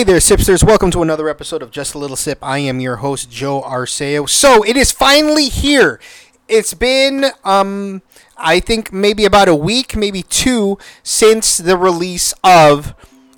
Hey there, Sipsters. Welcome to another episode of Just a Little Sip. I am your host, Joe Arceo. So, it is finally here. It's been, um, I think maybe about a week, maybe two, since the release of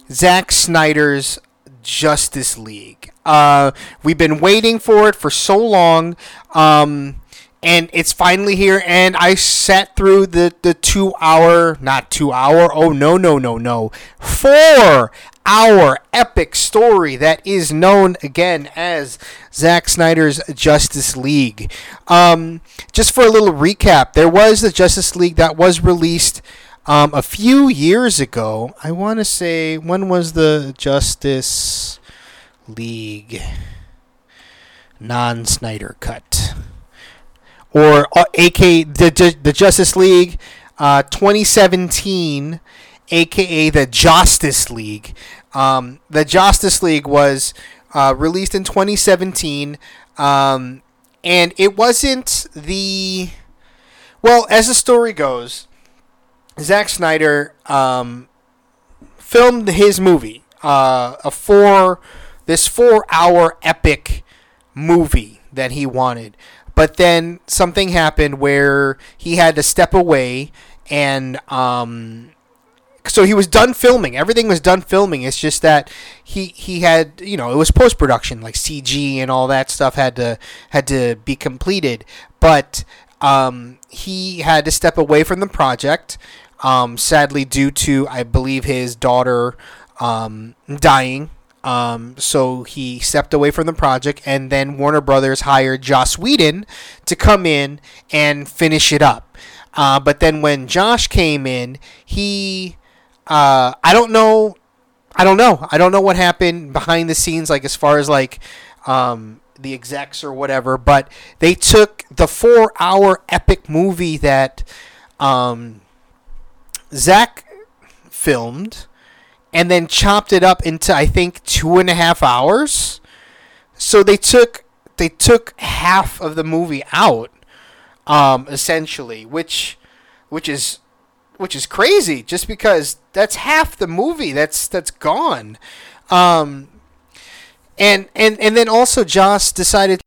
Zack Snyder's Justice League. Uh, we've been waiting for it for so long. Um, and it's finally here and i sat through the, the two hour not two hour oh no no no no four hour epic story that is known again as Zack Snyder's Justice League. Um, just for a little recap, there was the Justice League that was released um, a few years ago. I want to say, when was the Justice League non Snyder cut? Or uh, AK, the, the Justice League uh, 2017 aka the Justice League. Um, the Justice League was uh, released in 2017, um, and it wasn't the well as the story goes. Zack Snyder um, filmed his movie, uh, a four this four hour epic movie that he wanted. But then something happened where he had to step away and um, so he was done filming. Everything was done filming. It's just that he he had you know it was post production like CG and all that stuff had to had to be completed, but um, he had to step away from the project. Um, sadly, due to I believe his daughter um, dying. Um, so he stepped away from the project, and then Warner Brothers hired Joss Whedon to come in and finish it up. Uh, but then when Josh came in, he uh, I don't know. I don't know. I don't know what happened behind the scenes, like as far as like um, the execs or whatever. But they took the four-hour epic movie that um, Zack filmed, and then chopped it up into I think two and a half hours. So they took they took half of the movie out, um, essentially, which which is which is crazy just because that's half the movie that's that's gone um, and and and then also Joss decided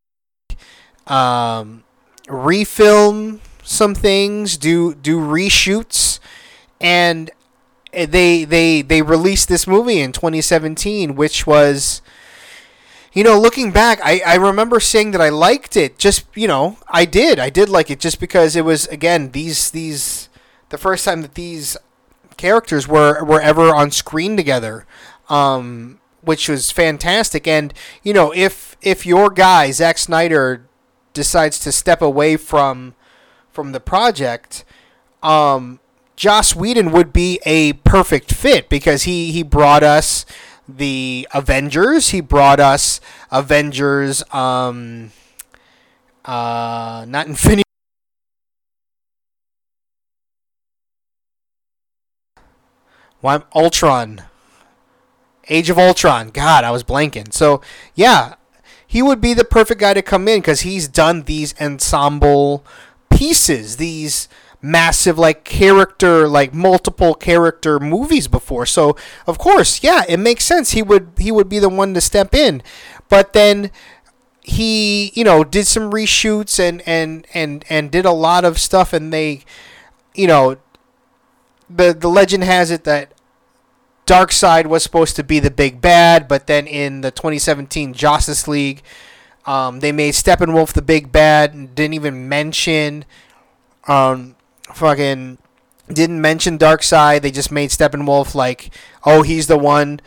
to um, refilm some things do do reshoots and they they they released this movie in 2017 which was you know, looking back, I, I remember saying that I liked it. Just you know, I did. I did like it just because it was again these these the first time that these characters were were ever on screen together, um, which was fantastic. And you know, if if your guy Zack Snyder decides to step away from from the project, um, Joss Whedon would be a perfect fit because he he brought us the Avengers. He brought us Avengers. Um, uh, not Infinity Why Ultron? Age of Ultron. God, I was blanking. So yeah, he would be the perfect guy to come in because he's done these ensemble pieces, these massive like character like multiple character movies before. So of course yeah it makes sense. He would he would be the one to step in. But then he you know did some reshoots and and and and did a lot of stuff and they you know the the legend has it that Darkseid was supposed to be the big bad, but then in the 2017 Justice League, um, they made Steppenwolf the big bad and didn't even mention um fucking didn't mention Darkseid. They just made Steppenwolf like, oh, he's the one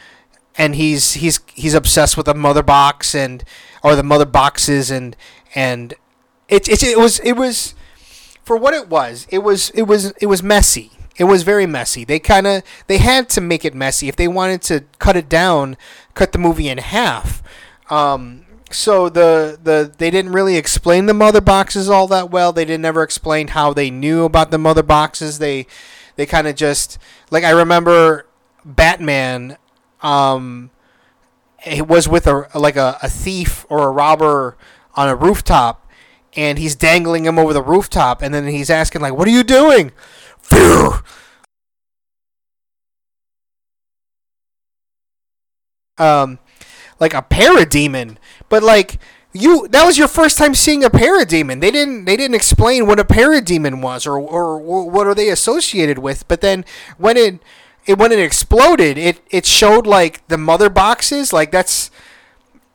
and he's he's he's obsessed with the mother box and or the mother boxes and and it, it, it was it was for what it was it was it was it was messy it was very messy. They kind of they had to make it messy if they wanted to cut it down, cut the movie in half. Um, so the the they didn't really explain the mother boxes all that well. They didn't ever explain how they knew about the mother boxes. They they kind of just like I remember Batman um it was with a like a, a thief or a robber on a rooftop and he's dangling him over the rooftop and then he's asking like what are you doing fear. um, like a parademon, but like you that was your first time seeing a parademon. They didn't they didn't explain what a parademon was or or what are they associated with. But then when it it when it exploded, it it showed like the mother boxes. Like that's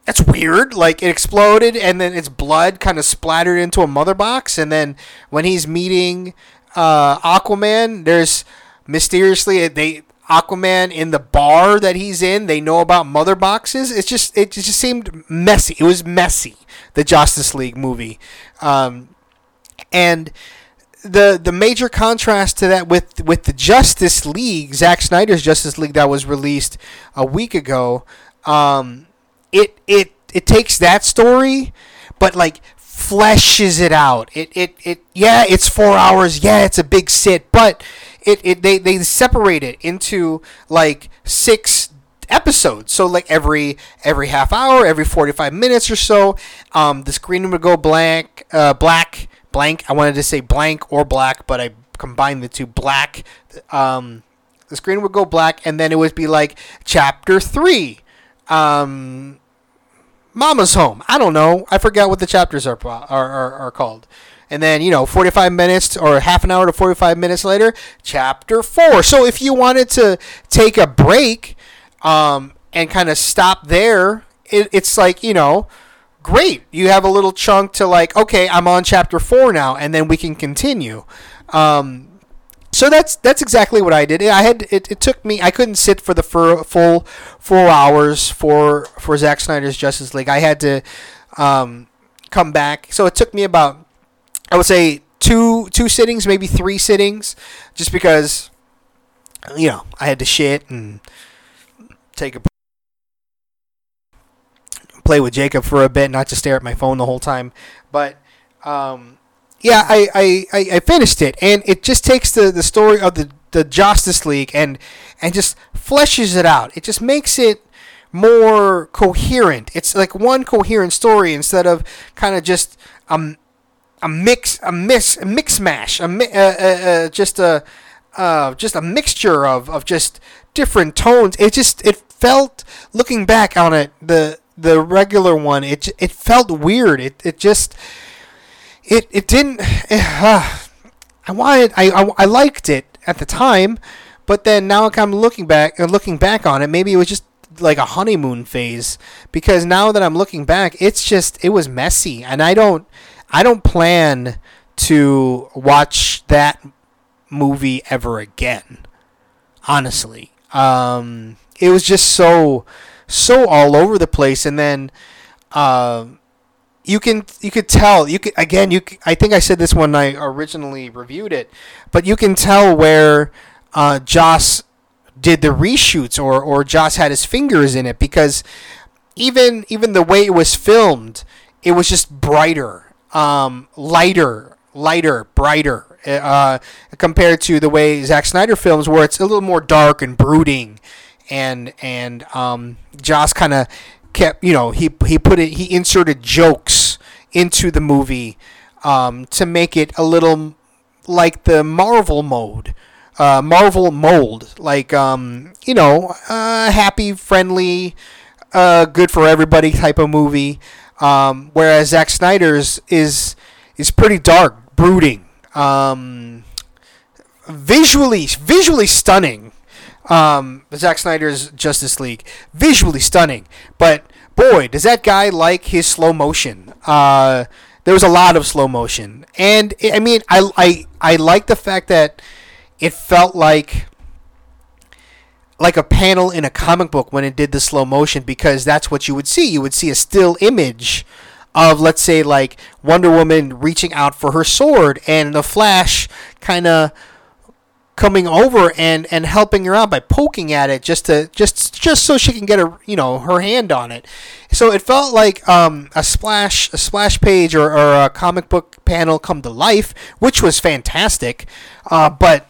that's weird. Like it exploded and then its blood kind of splattered into a mother box. And then when he's meeting uh, Aquaman, there's mysteriously they Aquaman in the bar that he's in. They know about mother boxes. It's just it just seemed messy. It was messy. The Justice League movie, um, and the the major contrast to that with with the Justice League, Zack Snyder's Justice League that was released a week ago. Um, it it it takes that story, but like fleshes it out. It it it yeah, it's four hours. Yeah, it's a big sit, but it, it they, they separate it into like six episodes. So like every every half hour every 45 minutes or so um, the screen would go blank uh, black blank. I wanted to say blank or black but i combined the two. Black um, the screen would go black and then it would be like chapter three um, mama's home. I don't know. I forgot what the chapters are are, are, are called and then you know 45 minutes or half an hour to 45 minutes later chapter 4 so if you wanted to take a break um, and kind of stop there it, it's like you know great you have a little chunk to like okay i'm on chapter 4 now and then we can continue um, so that's that's exactly what I did. I had it, it took me I couldn't sit for the full four hours for for Zack Snyder's Justice League. I had to um, come back. So it took me about I would say two two sittings, maybe three sittings, just because you know I had to shit and take a play with Jacob for a bit, not to stare at my phone the whole time. But um, yeah, I, I, I, I finished it, and it just takes the, the story of the, the Justice League and and just fleshes it out. It just makes it more coherent. It's like one coherent story instead of kind of just um a mix, a mix, a mix mash, a uh, uh, uh, just a uh, just a mixture of, of just different tones. It just it felt looking back on it the the regular one. It it felt weird. It it just it it didn't. Uh, I wanted I, I I liked it at the time, but then now I'm looking back and looking back on it. Maybe it was just like a honeymoon phase because now that I'm looking back, it's just it was messy, and I don't I don't plan to watch that movie ever again. Honestly, um, it was just so so all over the place, and then uh, you can you could tell you could again you I think I said this when I originally reviewed it, but you can tell where uh, Joss did the reshoots or or Joss had his fingers in it because even even the way it was filmed, it was just brighter um, lighter, lighter, brighter uh, compared to the way Zack Snyder films, where it's a little more dark and brooding, and and um, Joss kind of kept, you know, he he put it, he inserted jokes into the movie um, to make it a little like the Marvel mode. Uh, Marvel mold, like um, you know, uh, happy, friendly, uh, good for everybody type of movie. Um, whereas Zack Snyder's is is pretty dark, brooding, um, visually visually stunning. Um, Zack Snyder's Justice League, visually stunning, but boy, does that guy like his slow motion. Uh, there was a lot of slow motion, and I mean, I I I like the fact that it felt like like a panel in a comic book when it did the slow motion because that's what you would see. You would see a still image of let's say like Wonder Woman reaching out for her sword and the Flash kind of coming over and and helping her out by poking at it just to just just so she can get a you know her hand on it. So it felt like um, a splash a splash page or, or a comic book panel come to life, which was fantastic. Uh, but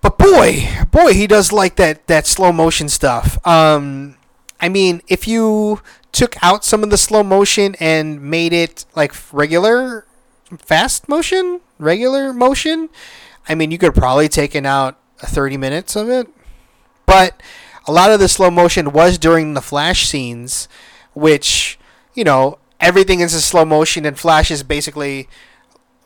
but boy, boy, he does like that that slow motion stuff. Um, I mean, if you took out some of the slow motion and made it like regular fast motion, regular motion, I mean, you could probably taken out 30 minutes of it. But a lot of the slow motion was during the Flash scenes, which you know everything is in slow motion, and Flash is basically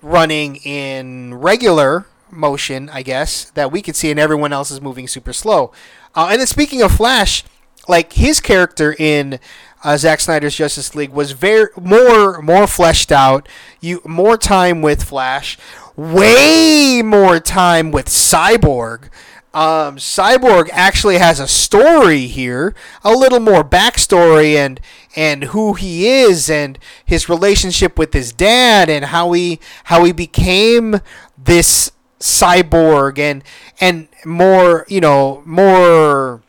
running in regular motion, I guess, that we could see, and everyone else is moving super slow. Uh, and then speaking of Flash, like his character in uh, Zack Snyder's Justice League was very more more fleshed out. You more time with Flash, way more time with Cyborg. Um, Cyborg actually has a story here, a little more backstory and and who he is and his relationship with his dad and how he how he became this cyborg and and more you know more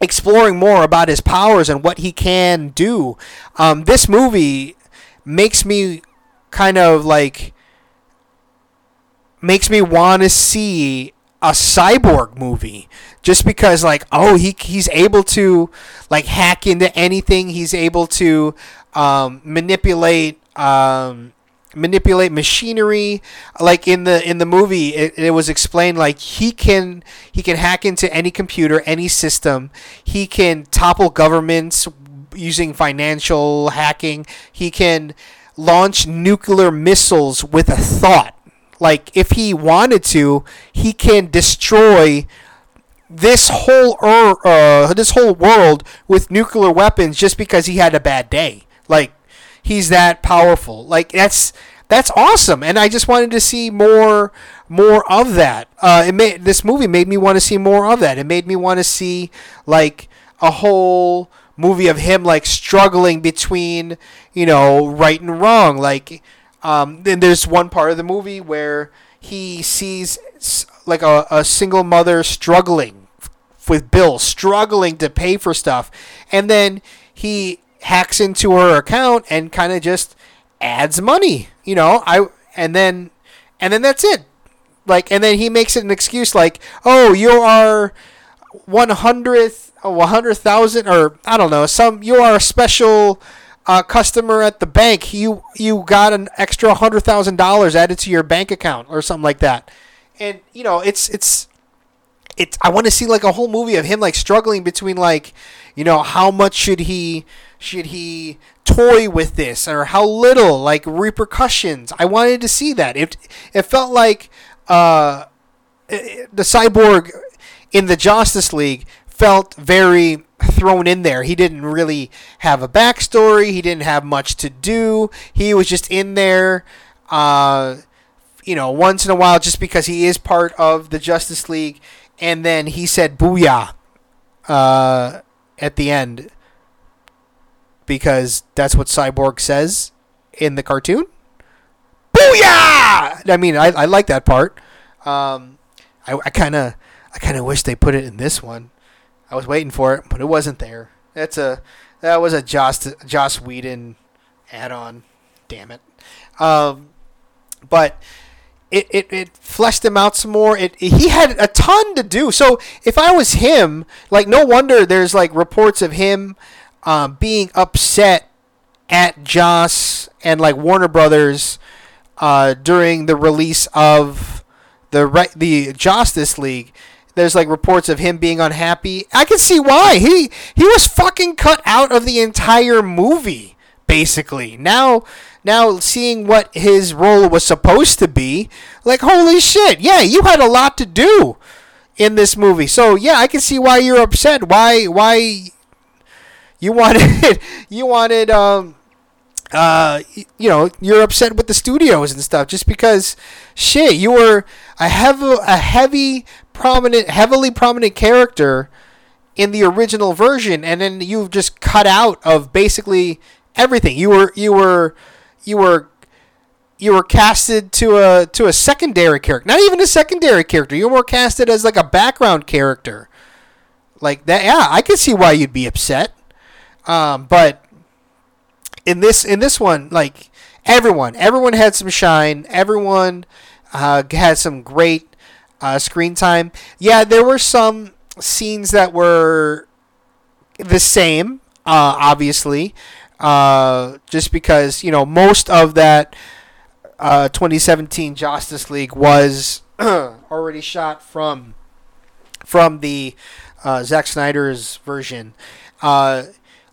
exploring more about his powers and what he can do. Um, this movie makes me kind of like makes me want to see a cyborg movie just because like oh he he's able to like hack into anything he's able to um, manipulate um, manipulate machinery. Like in the in the movie it, it was explained like he can he can hack into any computer any system. He can topple governments using financial hacking. He can launch nuclear missiles with a thought. Like if he wanted to, he can destroy this whole er, uh, this whole world with nuclear weapons just because he had a bad day. Like he's that powerful. Like that's that's awesome, and I just wanted to see more more of that. Uh, it made this movie made me want to see more of that. It made me want to see like a whole movie of him like struggling between you know right and wrong, like um, then there's one part of the movie where he sees like a, a single mother struggling with bills, struggling to pay for stuff, and then he hacks into her account and kind of just adds money. You know, I and then and then that's it. Like, and then he makes it an excuse like, "Oh, you are one hundredth, oh, one hundred thousand, or I don't know, some you are a special." a customer at the bank, you you got an extra hundred thousand dollars added to your bank account or something like that. And you know, it's it's it's I want to see like a whole movie of him like struggling between like, you know, how much should he should he toy with this or how little like repercussions. I wanted to see that. It it felt like uh the cyborg in the Justice League felt very thrown in there. He didn't really have a backstory. He didn't have much to do. He was just in there, uh, you know, once in a while just because he is part of the Justice League. And then he said "booyah" uh, at the end because that's what Cyborg says in the cartoon. Booyah! I mean, I, I like that part. Um, I kind of I kind of wish they put it in this one. I was waiting for it, but it wasn't there. That's a that was a Joss Joss Whedon add-on. Damn it. Um, but it, it, it fleshed him out some more. It, he had a ton to do. So if I was him, like no wonder there's like reports of him um, being upset at Joss and like Warner Brothers uh, during the release of the the Justice League there's like reports of him being unhappy. I can see why. He he was fucking cut out of the entire movie basically. Now now seeing what his role was supposed to be, like holy shit. Yeah, you had a lot to do in this movie. So, yeah, I can see why you're upset. Why why you wanted you wanted um uh, you know, you're upset with the studios and stuff just because, shit, you were a heavy, a heavy prominent, heavily prominent character in the original version, and then you've just cut out of basically everything. You were you were you were you were casted to a to a secondary character, not even a secondary character. You were casted as like a background character, like that. Yeah, I can see why you'd be upset. Um, but in this in this one, like everyone, everyone had some shine. Everyone uh, had some great uh, screen time. Yeah, there were some scenes that were the same, uh, obviously, uh, just because you know most of that uh, 2017 Justice League was already shot from from the uh, Zack Snyder's version.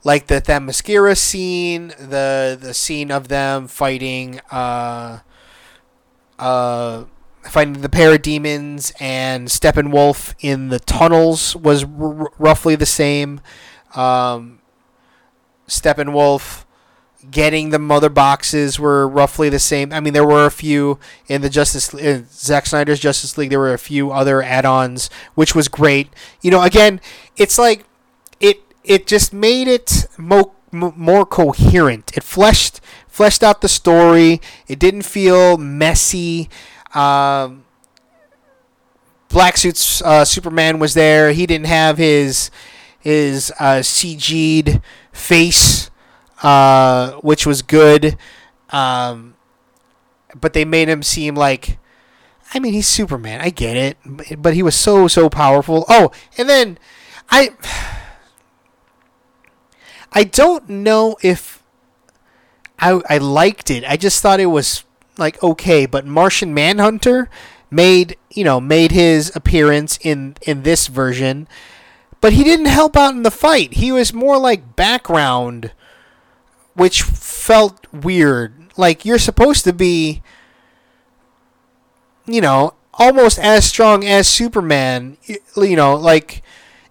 Like the Themyscira scene, the the scene of them fighting uh, uh, fighting the parademons and Steppenwolf in the tunnels was r- roughly the same. Um, Steppenwolf getting the mother boxes were roughly the same. I mean, there were a few in the Justice in Zack Snyder's Justice League. There were a few other add-ons, which was great. You know, again, it's like it just made it mo- more coherent. It fleshed fleshed out the story. It didn't feel messy. Um, Black Suit's uh, Superman was there. He didn't have his his uh, CG'd face, uh, which was good. Um, but they made him seem like, I mean, he's Superman. I get it, but he was so so powerful. Oh, and then I, I don't know if I I liked it. I just thought it was like okay, but Martian Manhunter made you know made his appearance in in this version. But he didn't help out in the fight. He was more like background which felt weird. Like you're supposed to be you know almost as strong as superman. You know like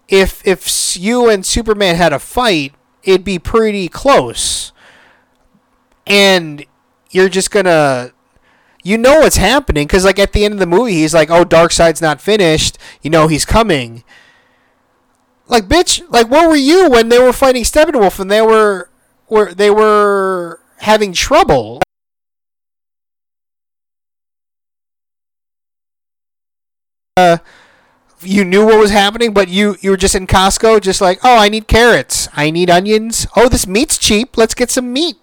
if if you and superman had a fight it'd be pretty close. And you're just gonna you know what's happening because like at the end of the movie he's like oh Darkseid's not finished. You know he's coming. Like bitch like where were you when they were fighting steppenwolf and they were were they were having trouble? Uh, you knew what was happening but you you were just in costco just like oh i need carrots i need onions oh this meat's cheap let's get some meat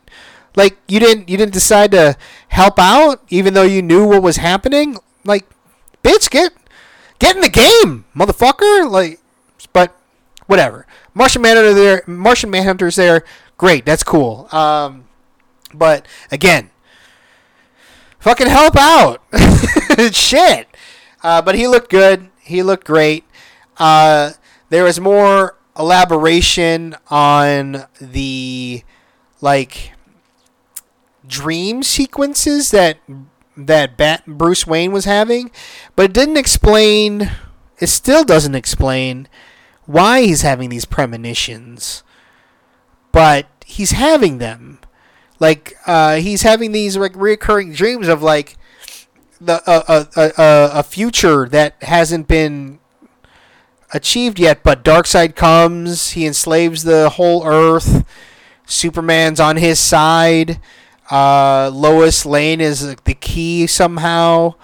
like you didn't you didn't decide to help out even though you knew what was happening. Like, bitch, get get in the game, motherfucker. Like, but whatever. Martian Manhunter there. Martian Manhunter's there. Great, that's cool. Um, but again, fucking help out. Shit. Uh, but he looked good. He looked great. Uh, there was more elaboration on the like dream sequences that that Bat Bruce Wayne was having, but it didn't explain. It still doesn't explain why he's having these premonitions, but he's having them. Like uh, he's having these like recurring dreams of like the a, a, a, a future that hasn't been achieved yet, but Darkseid comes. He enslaves the whole Earth. Superman's on his side uh, Lois Lane is the key somehow,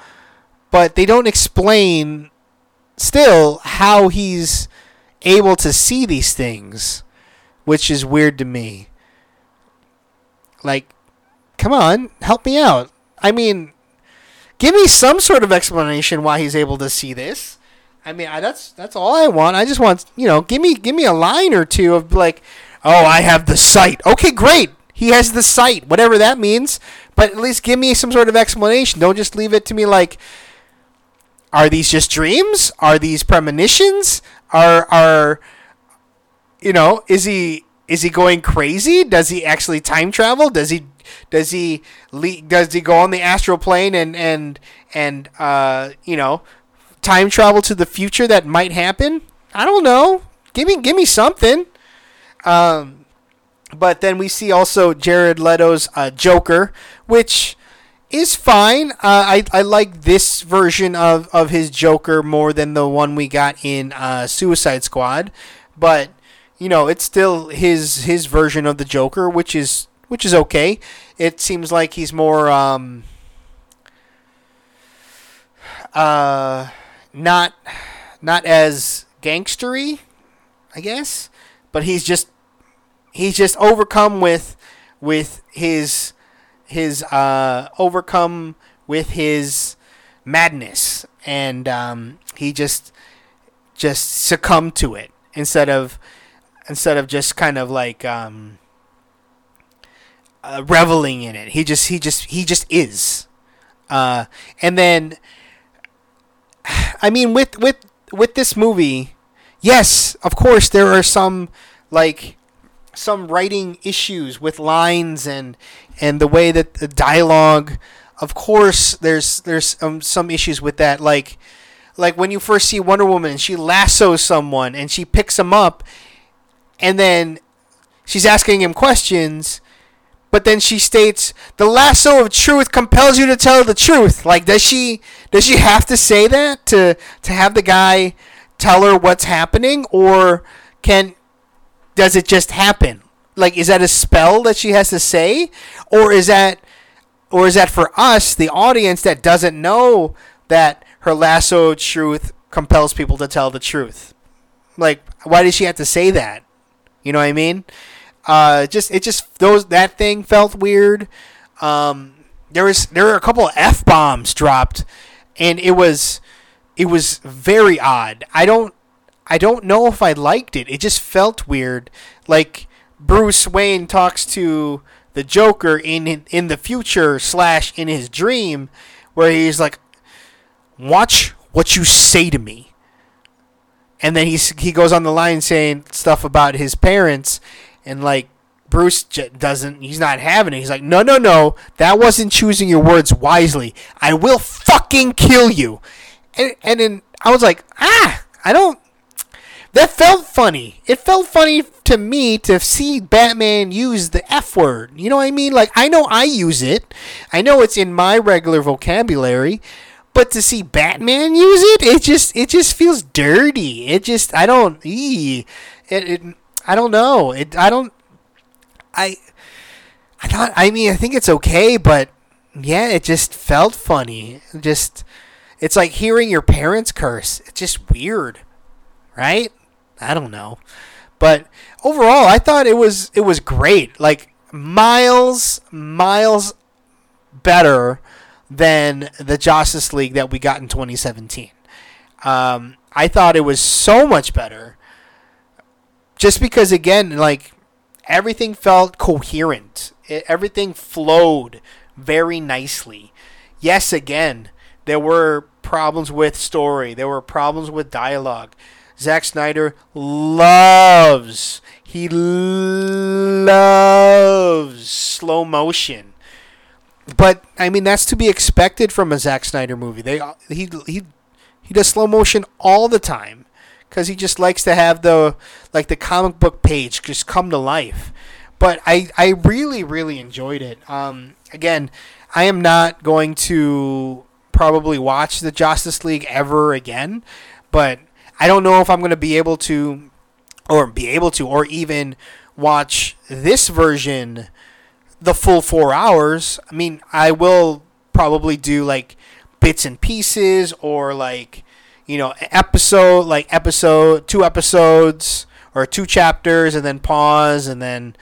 but they don't explain still how he's able to see these things, which is weird to me. Like, come on, help me out. I mean, give me some sort of explanation why he's able to see this. I mean, I, that's that's all I want. I just want you know, give me give me a line or two of like, oh, I have the sight. Okay, great. He has the sight, whatever that means. But at least give me some sort of explanation. Don't just leave it to me like, are these just dreams? Are these premonitions? Are are you know? Is he is he going crazy? Does he actually time travel? Does he does he does he go on the astral plane and and and uh, you know time travel to the future that might happen? I don't know. Give me give me something. Um, but then we see also Jared Leto's uh, Joker, which is fine. Uh, I, I like this version of, of his Joker more than the one we got in uh, Suicide Squad. But you know, it's still his his version of the Joker, which is which is okay. It seems like he's more um, uh, not not as gangstery, I guess. But he's just he's just overcome with with his his uh, overcome with his madness, and um, he just just succumbed to it instead of instead of just kind of like um, uh, reveling in it. He just he just he just is, uh, and then I mean with with with this movie, yes, of course there are some like some writing issues with lines and and the way that the dialogue. Of course, there's there's um, some issues with that. Like like when you first see Wonder Woman, she lassos someone and she picks him up, and then she's asking him questions. But then she states, "The lasso of truth compels you to tell the truth." Like, does she does she have to say that to to have the guy tell her what's happening, or can does it just happen? Like, is that a spell that she has to say, or is that, or is that for us, the audience that doesn't know that her lasso of truth compels people to tell the truth? Like, why does she have to say that? You know what I mean? Uh, just it just those that thing felt weird. Um, there was there were a couple of f bombs dropped, and it was it was very odd. I don't I don't know if I liked it. It just felt weird. Like Bruce Wayne talks to the Joker in in the future slash in his dream, where he's like, "Watch what you say to me," and then he's he goes on the line saying stuff about his parents, and like Bruce j- doesn't he's not having it. He's like, "No, no, no, that wasn't choosing your words wisely. I will fucking kill you." And and then I was like, "Ah, I don't." That felt funny. It felt funny to me to see Batman use the F word. You know what I mean? Like I know I use it. I know it's in my regular vocabulary, but to see Batman use it, it just it just feels dirty. It just I don't ee, it, it I don't know. It I don't I I thought I mean I think it's okay, but yeah, it just felt funny. Just it's like hearing your parents curse. It's just weird. Right? I don't know. But overall, I thought it was it was great. Like miles miles better than the Justice League that we got in 2017. Um, I thought it was so much better. Just because, again, like everything felt coherent, it, everything flowed very nicely. Yes, again, there were problems with story, there were problems with dialogue. Zack Snyder loves, he loves slow motion. But I mean that's to be expected from a Zack Snyder movie. They he he he does slow motion all the time because he just likes to have the like the comic book page just come to life. But I I really really enjoyed it. Um, again, I am not going to probably watch the Justice League ever again, but I don't know if I'm going to be able to or be able to or even watch this version the full 4 hours. I mean, I will probably do like bits and pieces or like you know episode like episode two episodes or two chapters and then pause and then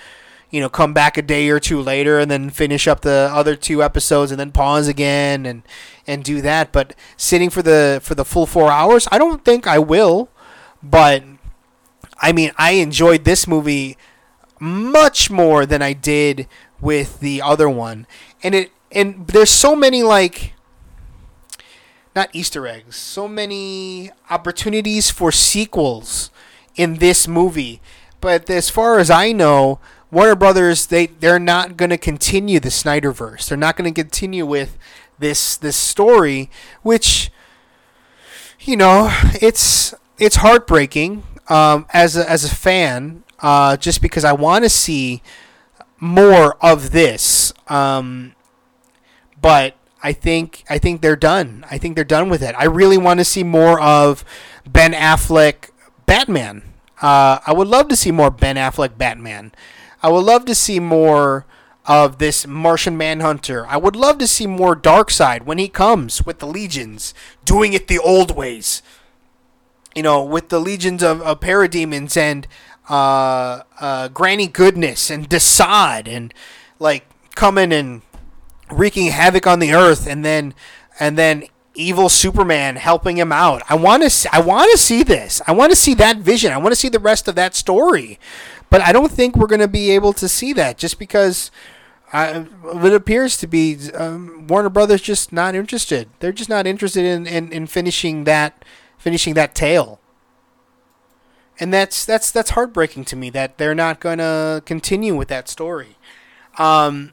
you know come back a day or two later and then finish up the other two episodes and then pause again and and do that. But sitting for the for the full 4 hours I don't think I will. But I mean I enjoyed this movie much more than I did with the other one. And it and there's so many like not Easter eggs, so many opportunities for sequels in this movie. But as far as I know, Warner Brothers they they're not going to continue the Snyderverse. They're not going to continue with this this story, which you know it's it's heartbreaking um, as a, as a fan, uh, just because I want to see more of this. Um, but I think I think they're done. I think they're done with it. I really want to see more of Ben Affleck Batman. Uh, I would love to see more Ben Affleck Batman. I would love to see more of this Martian Manhunter. I would love to see more Darkseid when he comes with the legions, doing it the old ways. You know, with the legions of, of parademons and uh, uh, Granny Goodness and Desaad and like coming and wreaking havoc on the earth and then and then evil Superman helping him out. I want to I want to see this. I want to see that vision. I want to see the rest of that story. But I don't think we're going to be able to see that just because I, it appears to be um, Warner Brothers just not interested. They're just not interested in, in, in finishing that finishing that tale. and that's that's that's heartbreaking to me that they're not going to continue with that story. Um,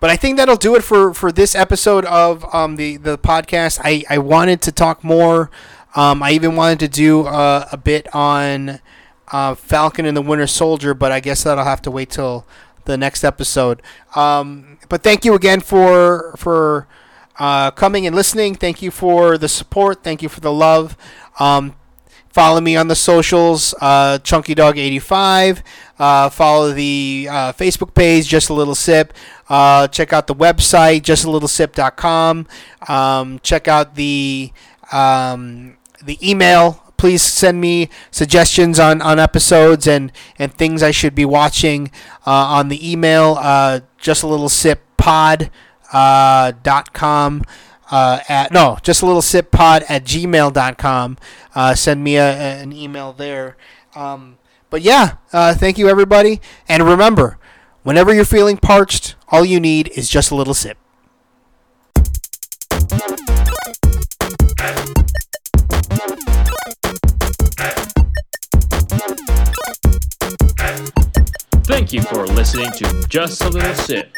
but I think that'll do it for, for this episode of um, the the podcast. I, I wanted to talk more. Um, I even wanted to do uh, a bit on uh, Falcon and the Winter Soldier, but I guess that'll have to wait till the next episode. Um, but thank you again for for uh, coming and listening. Thank you for the support. Thank you for the love. Um, follow me on the socials, uh, Chunky Dog 85. Uh, follow the uh, Facebook page, Just a Little Sip. Uh, check out the website, just a justtalittlesip.com. Um, check out the um, the email. Please send me suggestions on, on episodes and, and things I should be watching uh, on the email. Uh, just a little sip pod uh. Uh, at no, just a little sip pod at gmail.com. Uh, send me a, an email there. Um, but yeah, uh, thank you everybody. And remember, whenever you're feeling parched, all you need is just a little sip. Thank you for listening to Just a Little Sip.